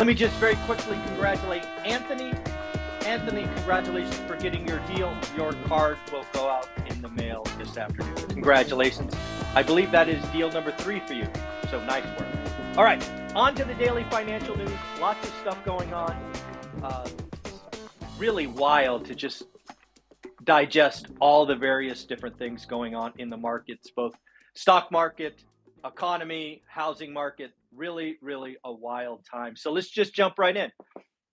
Let me just very quickly congratulate Anthony. Anthony, congratulations for getting your deal. Your card will go out in the mail this afternoon. Congratulations. I believe that is deal number three for you. So nice work. All right, on to the daily financial news. Lots of stuff going on. Uh, really wild to just digest all the various different things going on in the markets, both stock market, economy, housing market. Really, really a wild time. So let's just jump right in.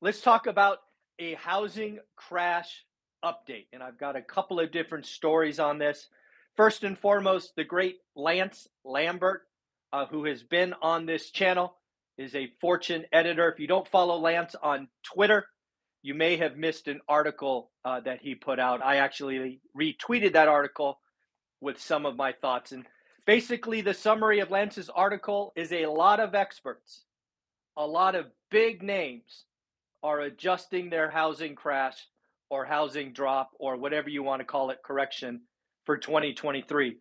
Let's talk about a housing crash update. And I've got a couple of different stories on this. First and foremost, the great Lance Lambert, uh, who has been on this channel, is a Fortune editor. If you don't follow Lance on Twitter, you may have missed an article uh, that he put out. I actually retweeted that article with some of my thoughts. And basically, the summary of Lance's article is a lot of experts, a lot of big names are adjusting their housing crash or housing drop or whatever you want to call it correction for 2023.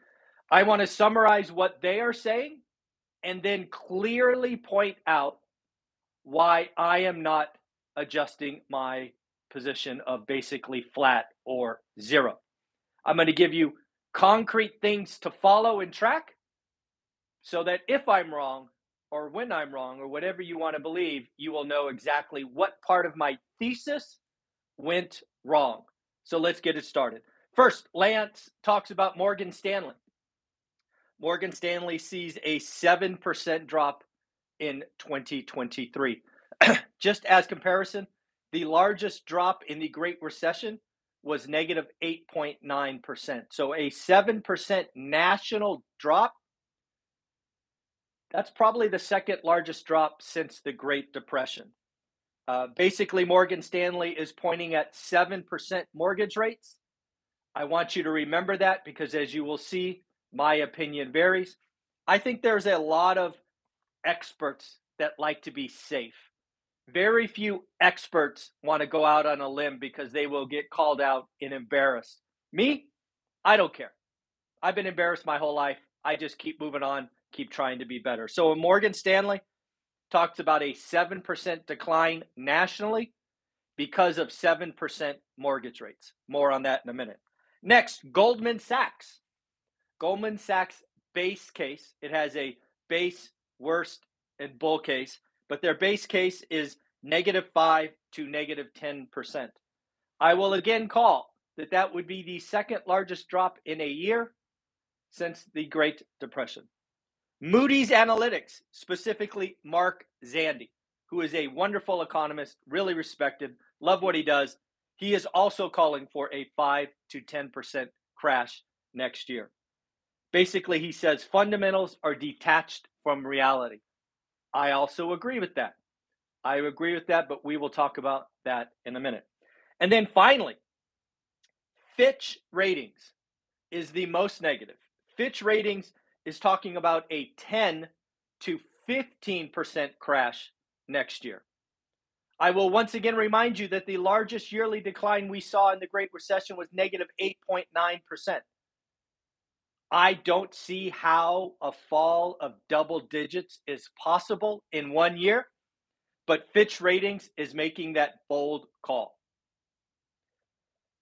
I want to summarize what they are saying and then clearly point out why I am not adjusting my position of basically flat or zero. I'm going to give you concrete things to follow and track so that if I'm wrong or when I'm wrong or whatever you want to believe, you will know exactly what part of my thesis went wrong. So let's get it started. First, Lance talks about Morgan Stanley. Morgan Stanley sees a 7% drop in 2023. Just as comparison, the largest drop in the Great Recession was negative 8.9%. So a 7% national drop. That's probably the second largest drop since the Great Depression. Uh, basically, Morgan Stanley is pointing at 7% mortgage rates. I want you to remember that because, as you will see, my opinion varies. I think there's a lot of experts that like to be safe. Very few experts want to go out on a limb because they will get called out and embarrassed. Me, I don't care. I've been embarrassed my whole life. I just keep moving on, keep trying to be better. So, Morgan Stanley talks about a 7% decline nationally because of 7% mortgage rates. More on that in a minute. Next, Goldman Sachs. Goldman Sachs base case, it has a base, worst, and bull case, but their base case is negative 5 to negative 10%. I will again call that that would be the second largest drop in a year since the Great Depression. Moody's Analytics, specifically Mark Zandi, who is a wonderful economist, really respected, love what he does. He is also calling for a 5 to 10% crash next year. Basically, he says fundamentals are detached from reality. I also agree with that. I agree with that, but we will talk about that in a minute. And then finally, Fitch Ratings is the most negative. Fitch Ratings is talking about a 10 to 15% crash next year. I will once again remind you that the largest yearly decline we saw in the Great Recession was negative 8.9%. I don't see how a fall of double digits is possible in one year, but Fitch Ratings is making that bold call.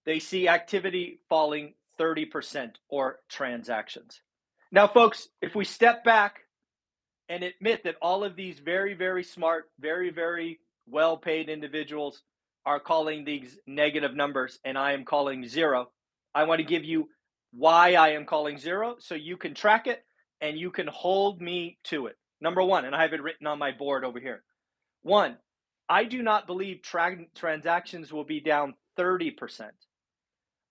They see activity falling 30% or transactions. Now, folks, if we step back and admit that all of these very, very smart, very, very well paid individuals are calling these negative numbers and I am calling zero, I want to give you why I am calling zero so you can track it and you can hold me to it. Number one, and I have it written on my board over here. One, I do not believe tra- transactions will be down 30%.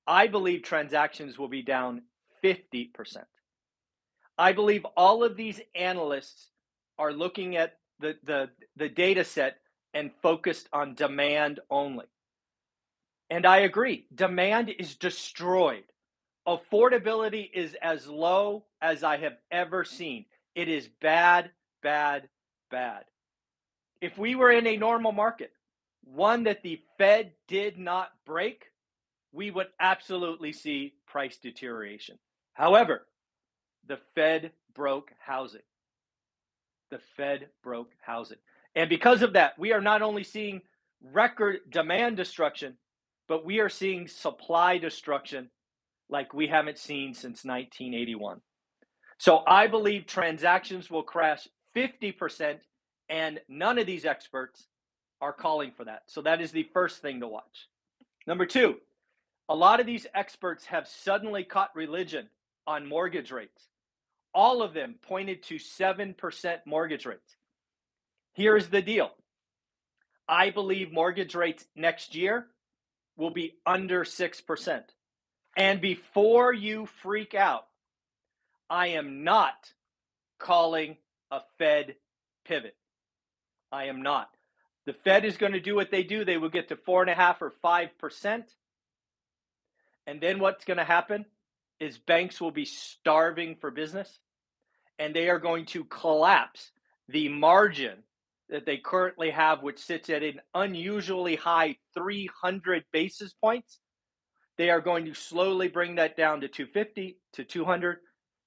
I believe transactions will be down 50%. I believe all of these analysts are looking at the, the, the data set and focused on demand only. And I agree, demand is destroyed. Affordability is as low as I have ever seen. It is bad, bad, bad. If we were in a normal market, one that the Fed did not break, we would absolutely see price deterioration. However, the Fed broke housing. The Fed broke housing. And because of that, we are not only seeing record demand destruction, but we are seeing supply destruction like we haven't seen since 1981. So I believe transactions will crash 50%, and none of these experts are calling for that. So that is the first thing to watch. Number two, a lot of these experts have suddenly caught religion on mortgage rates. All of them pointed to 7% mortgage rates. Here's the deal I believe mortgage rates next year will be under 6%. And before you freak out, I am not calling a Fed pivot. I am not. The Fed is going to do what they do. They will get to four and a half or five percent. And then what's going to happen is banks will be starving for business and they are going to collapse the margin that they currently have, which sits at an unusually high 300 basis points. They are going to slowly bring that down to 250 to 200.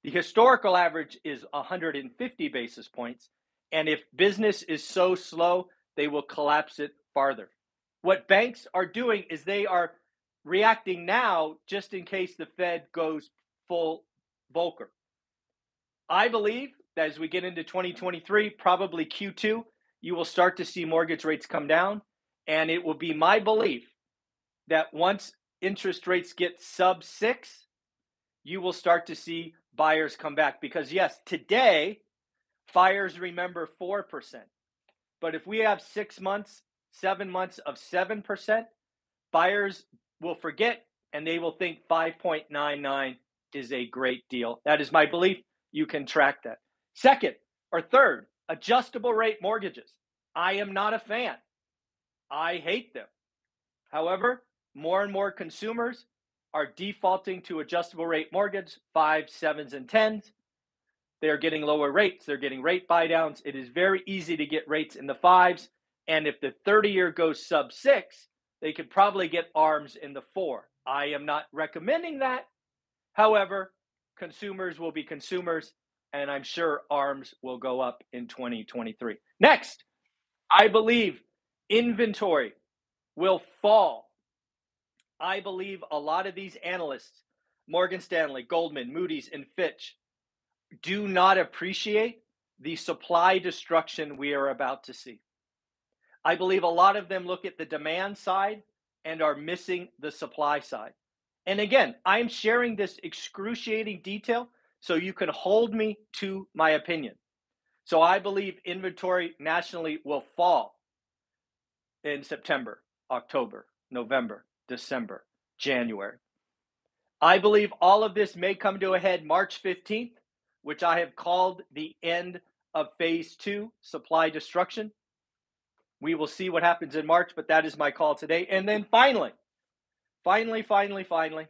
The historical average is 150 basis points. And if business is so slow, they will collapse it farther. What banks are doing is they are reacting now just in case the Fed goes full Volcker. I believe that as we get into 2023, probably Q2, you will start to see mortgage rates come down. And it will be my belief that once interest rates get sub six, you will start to see buyers come back. Because, yes, today, buyers remember 4%. But if we have six months, seven months of 7%, buyers will forget and they will think 5.99 is a great deal. That is my belief. You can track that. Second or third, adjustable rate mortgages. I am not a fan. I hate them. However, more and more consumers are defaulting to adjustable rate mortgage, five, sevens, and tens. They are getting lower rates. They're getting rate buy downs. It is very easy to get rates in the fives. And if the 30 year goes sub six, they could probably get arms in the four. I am not recommending that. However, consumers will be consumers, and I'm sure arms will go up in 2023. Next, I believe inventory will fall. I believe a lot of these analysts, Morgan Stanley, Goldman, Moody's, and Fitch, do not appreciate the supply destruction we are about to see. I believe a lot of them look at the demand side and are missing the supply side. And again, I'm sharing this excruciating detail so you can hold me to my opinion. So I believe inventory nationally will fall in September, October, November, December, January. I believe all of this may come to a head March 15th, which I have called the end of phase two supply destruction. We will see what happens in March, but that is my call today. And then finally, finally, finally, finally,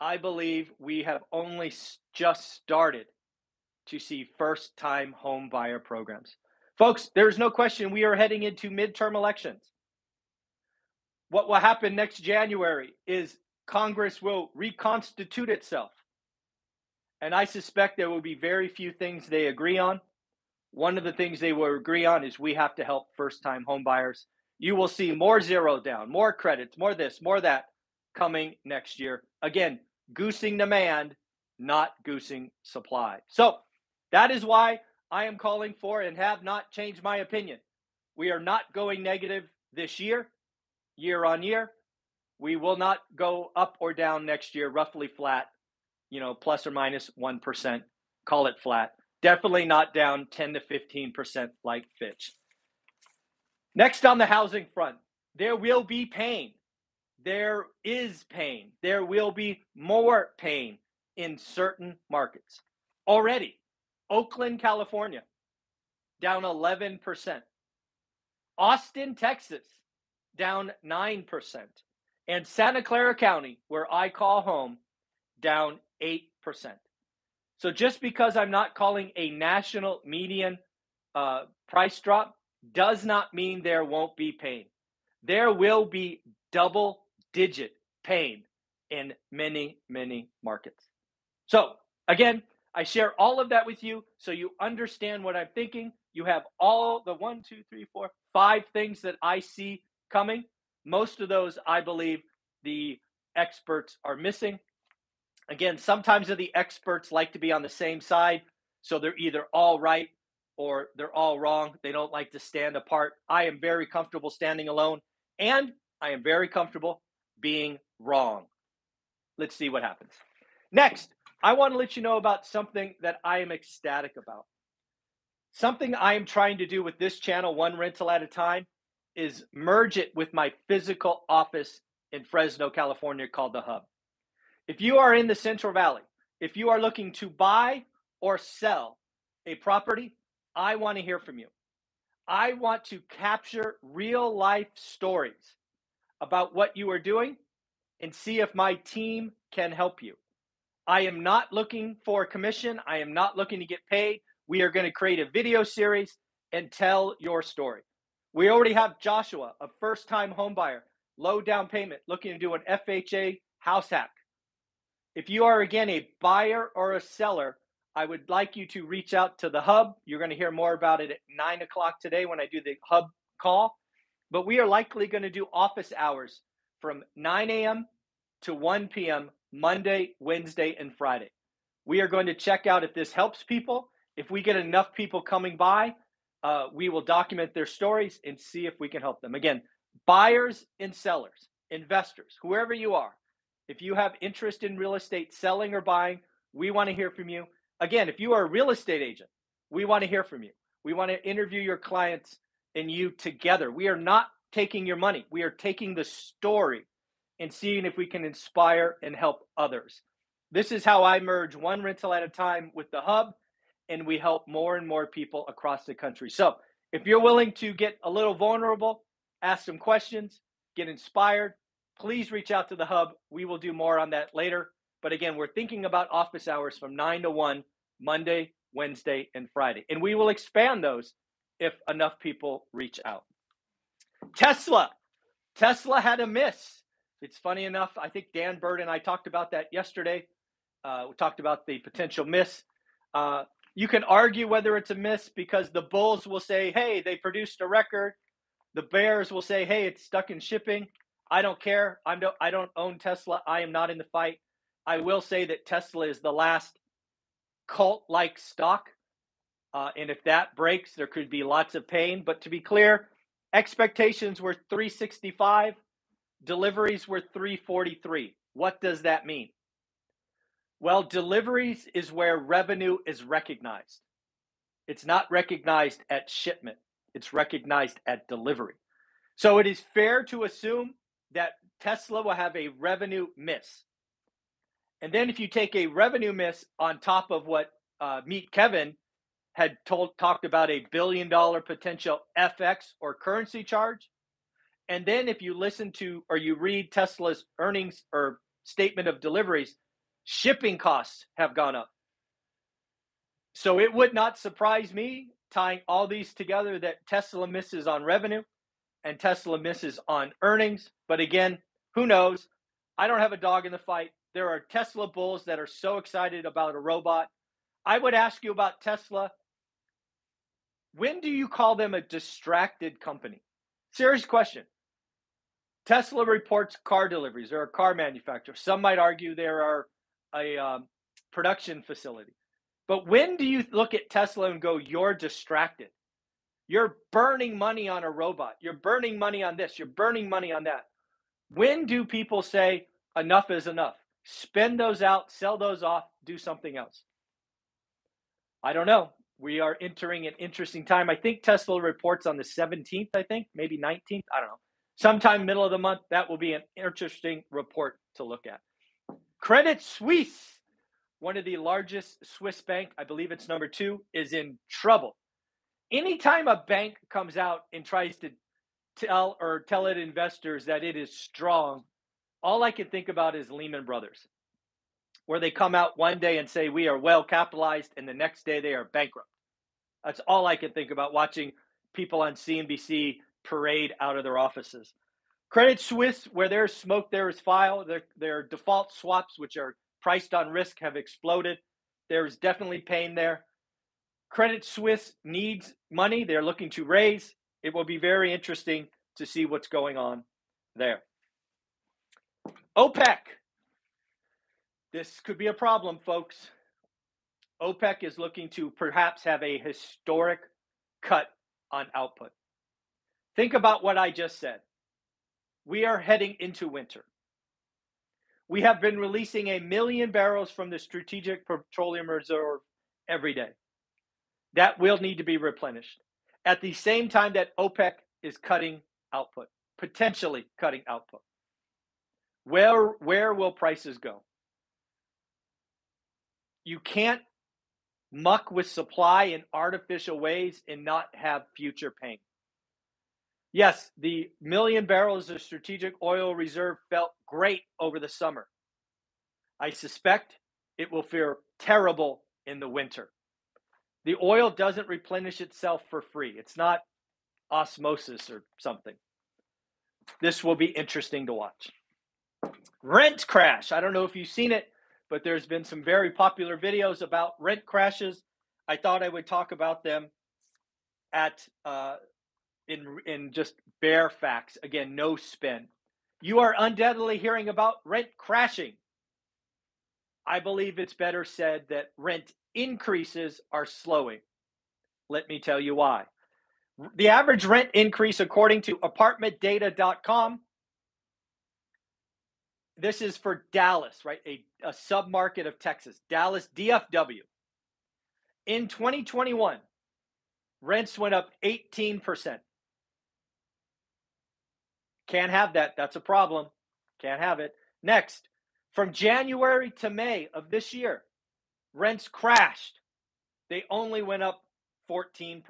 I believe we have only just started to see first time home buyer programs. Folks, there's no question we are heading into midterm elections. What will happen next January is Congress will reconstitute itself. And I suspect there will be very few things they agree on. One of the things they will agree on is we have to help first time homebuyers. You will see more zero down, more credits, more this, more that coming next year. Again, goosing demand, not goosing supply. So that is why I am calling for and have not changed my opinion. We are not going negative this year, year on year. We will not go up or down next year, roughly flat, you know, plus or minus 1. Call it flat. Definitely not down 10 to 15% like Fitch. Next on the housing front, there will be pain. There is pain. There will be more pain in certain markets. Already, Oakland, California, down 11%. Austin, Texas, down 9%. And Santa Clara County, where I call home, down 8%. So just because I'm not calling a national median uh, price drop does not mean there won't be pain. There will be double digit pain in many, many markets. So, again, I share all of that with you so you understand what I'm thinking. You have all the one, two, three, four, five things that I see coming. Most of those, I believe, the experts are missing. Again, sometimes the experts like to be on the same side, so they're either all right or they're all wrong. They don't like to stand apart. I am very comfortable standing alone, and I am very comfortable being wrong. Let's see what happens. Next, I want to let you know about something that I am ecstatic about. Something I am trying to do with this channel, one rental at a time, is merge it with my physical office in Fresno, California, called The Hub. If you are in the Central Valley, if you are looking to buy or sell a property, I want to hear from you. I want to capture real life stories about what you are doing and see if my team can help you. I am not looking for a commission. I am not looking to get paid. We are going to create a video series and tell your story. We already have Joshua, a first time homebuyer, low down payment, looking to do an FHA house hack. If you are again a buyer or a seller, I would like you to reach out to the hub. You're going to hear more about it at nine o'clock today when I do the hub call. But we are likely going to do office hours from 9 a.m. to 1 p.m. Monday, Wednesday, and Friday. We are going to check out if this helps people. If we get enough people coming by, uh, we will document their stories and see if we can help them. Again, buyers and sellers, investors, whoever you are, if you have interest in real estate selling or buying, we want to hear from you. Again, if you are a real estate agent, we want to hear from you. We want to interview your clients and you together. We are not taking your money, we are taking the story and seeing if we can inspire and help others. This is how I merge one rental at a time with the hub, and we help more and more people across the country. So, if you're willing to get a little vulnerable, ask some questions, get inspired, please reach out to the hub. We will do more on that later. But again, we're thinking about office hours from 9 to 1, Monday, Wednesday, and Friday. And we will expand those if enough people reach out. Tesla. Tesla had a miss. It's funny enough. I think Dan Bird and I talked about that yesterday. Uh, we talked about the potential miss. Uh, you can argue whether it's a miss because the Bulls will say, hey, they produced a record. The Bears will say, hey, it's stuck in shipping. I don't care. I'm no, I don't own Tesla. I am not in the fight. I will say that Tesla is the last cult like stock. Uh, and if that breaks, there could be lots of pain. But to be clear, expectations were 365, deliveries were 343. What does that mean? Well, deliveries is where revenue is recognized. It's not recognized at shipment, it's recognized at delivery. So it is fair to assume that Tesla will have a revenue miss. And then if you take a revenue miss on top of what uh, Meet Kevin had told talked about a billion dollar potential FX or currency charge, and then if you listen to or you read Tesla's earnings or statement of deliveries, shipping costs have gone up. So it would not surprise me tying all these together that Tesla misses on revenue and Tesla misses on earnings. But again, who knows? I don't have a dog in the fight. There are Tesla bulls that are so excited about a robot. I would ask you about Tesla. When do you call them a distracted company? Serious question. Tesla reports car deliveries. They're a car manufacturer. Some might argue there are a um, production facility. But when do you look at Tesla and go, you're distracted? You're burning money on a robot. You're burning money on this. You're burning money on that. When do people say enough is enough? Spend those out, sell those off, do something else. I don't know. We are entering an interesting time. I think Tesla reports on the 17th, I think, maybe 19th. I don't know. Sometime middle of the month, that will be an interesting report to look at. Credit Suisse, one of the largest Swiss bank, I believe it's number two, is in trouble. anytime a bank comes out and tries to tell or tell it investors that it is strong, all I can think about is Lehman Brothers, where they come out one day and say we are well capitalized, and the next day they are bankrupt. That's all I can think about watching people on CNBC parade out of their offices. Credit Suisse, where there's smoke, there is fire. Their, their default swaps, which are priced on risk, have exploded. There's definitely pain there. Credit Suisse needs money. They're looking to raise. It will be very interesting to see what's going on there. OPEC. This could be a problem, folks. OPEC is looking to perhaps have a historic cut on output. Think about what I just said. We are heading into winter. We have been releasing a million barrels from the Strategic Petroleum Reserve every day. That will need to be replenished at the same time that OPEC is cutting output, potentially cutting output. Where where will prices go? You can't muck with supply in artificial ways and not have future pain. Yes, the million barrels of strategic oil reserve felt great over the summer. I suspect it will feel terrible in the winter. The oil doesn't replenish itself for free. It's not osmosis or something. This will be interesting to watch. Rent crash. I don't know if you've seen it, but there's been some very popular videos about rent crashes. I thought I would talk about them at uh, in in just bare facts. Again, no spin. You are undoubtedly hearing about rent crashing. I believe it's better said that rent increases are slowing. Let me tell you why. The average rent increase, according to apartmentdata.com, this is for Dallas, right? A, a submarket of Texas, Dallas DFW. In 2021, rents went up 18%. Can't have that. That's a problem. Can't have it. Next, from January to May of this year, rents crashed. They only went up 14%.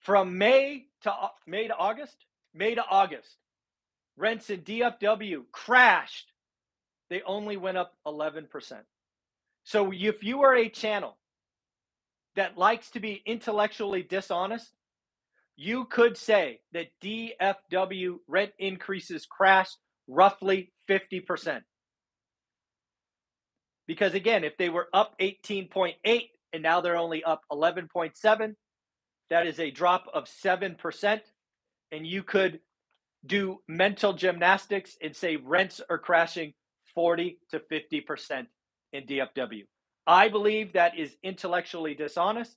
From May to May to August, May to August, rents in DFW crashed. They only went up 11%. So if you are a channel that likes to be intellectually dishonest, you could say that DFW rent increases crashed roughly 50%. Because again, if they were up 18.8 and now they're only up 11.7, that is a drop of 7%. And you could do mental gymnastics and say rents are crashing 40 to 50% in DFW. I believe that is intellectually dishonest.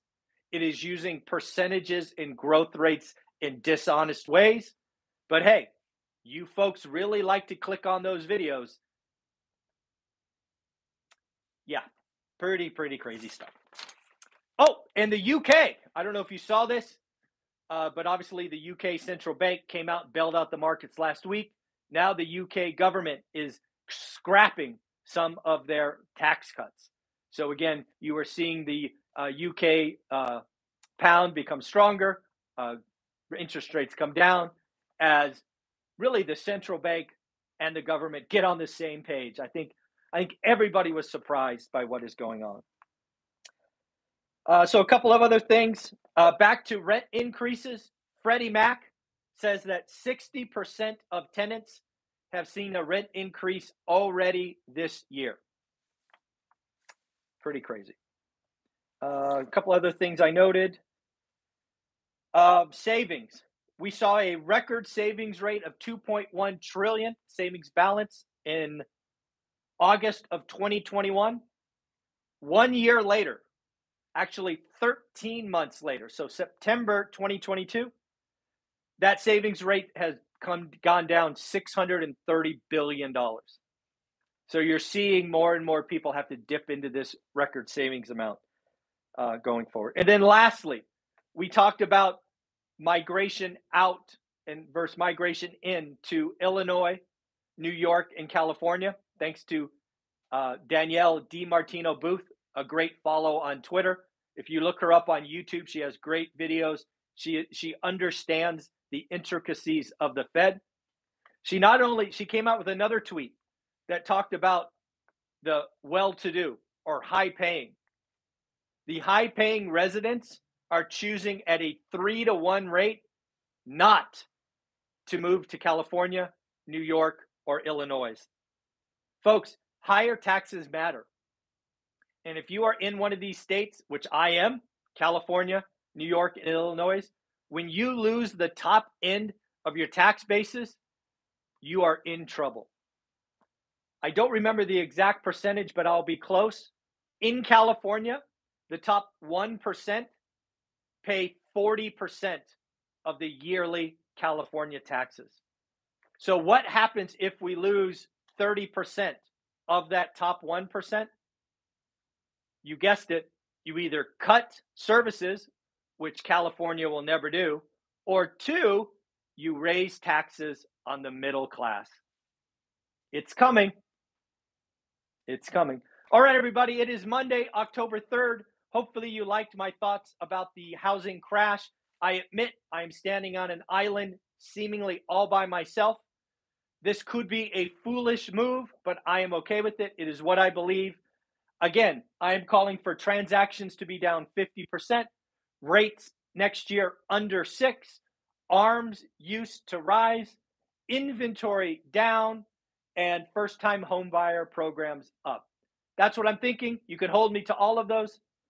It is using percentages and growth rates in dishonest ways. But hey, you folks really like to click on those videos. Yeah, pretty, pretty crazy stuff. Oh, and the UK. I don't know if you saw this, uh, but obviously the UK central bank came out bailed out the markets last week. Now the UK government is scrapping some of their tax cuts. So again, you are seeing the UK uh, pound becomes stronger, uh, interest rates come down as really the central bank and the government get on the same page. I think I think everybody was surprised by what is going on. Uh, so a couple of other things. Uh, back to rent increases. Freddie Mac says that 60% of tenants have seen a rent increase already this year. Pretty crazy. Uh, a couple other things I noted. Uh, savings. We saw a record savings rate of 2.1 trillion savings balance in August of 2021. One year later, actually 13 months later, so September 2022, that savings rate has come gone down 630 billion dollars. So you're seeing more and more people have to dip into this record savings amount uh, going forward. And then lastly, we talked about migration out and versus migration into Illinois, New York, and California. Thanks to uh, Danielle DiMartino Booth, a great follow on Twitter. If you look her up on YouTube, she has great videos. She she understands the intricacies of the Fed. She not only she came out with another tweet that talked about the well-to-do or high-paying. The high-paying residents are choosing at a 3 to 1 rate not to move to California, New York, or Illinois. Folks, higher taxes matter. And if you are in one of these states, which I am, California, New York, and Illinois, when you lose the top end of your tax basis, you are in trouble. I don't remember the exact percentage, but I'll be close. In California, the top 1% pay 40% of the yearly California taxes. So, what happens if we lose 30% of that top 1%? You guessed it, you either cut services, which California will never do, or two, you raise taxes on the middle class. It's coming. It's coming. All right, everybody. It is Monday, October 3rd. Hopefully, you liked my thoughts about the housing crash. I admit I'm standing on an island, seemingly all by myself. This could be a foolish move, but I am okay with it. It is what I believe. Again, I am calling for transactions to be down 50%, rates next year under six, arms use to rise, inventory down, and first time home buyer programs up. That's what I'm thinking. You can hold me to all of those.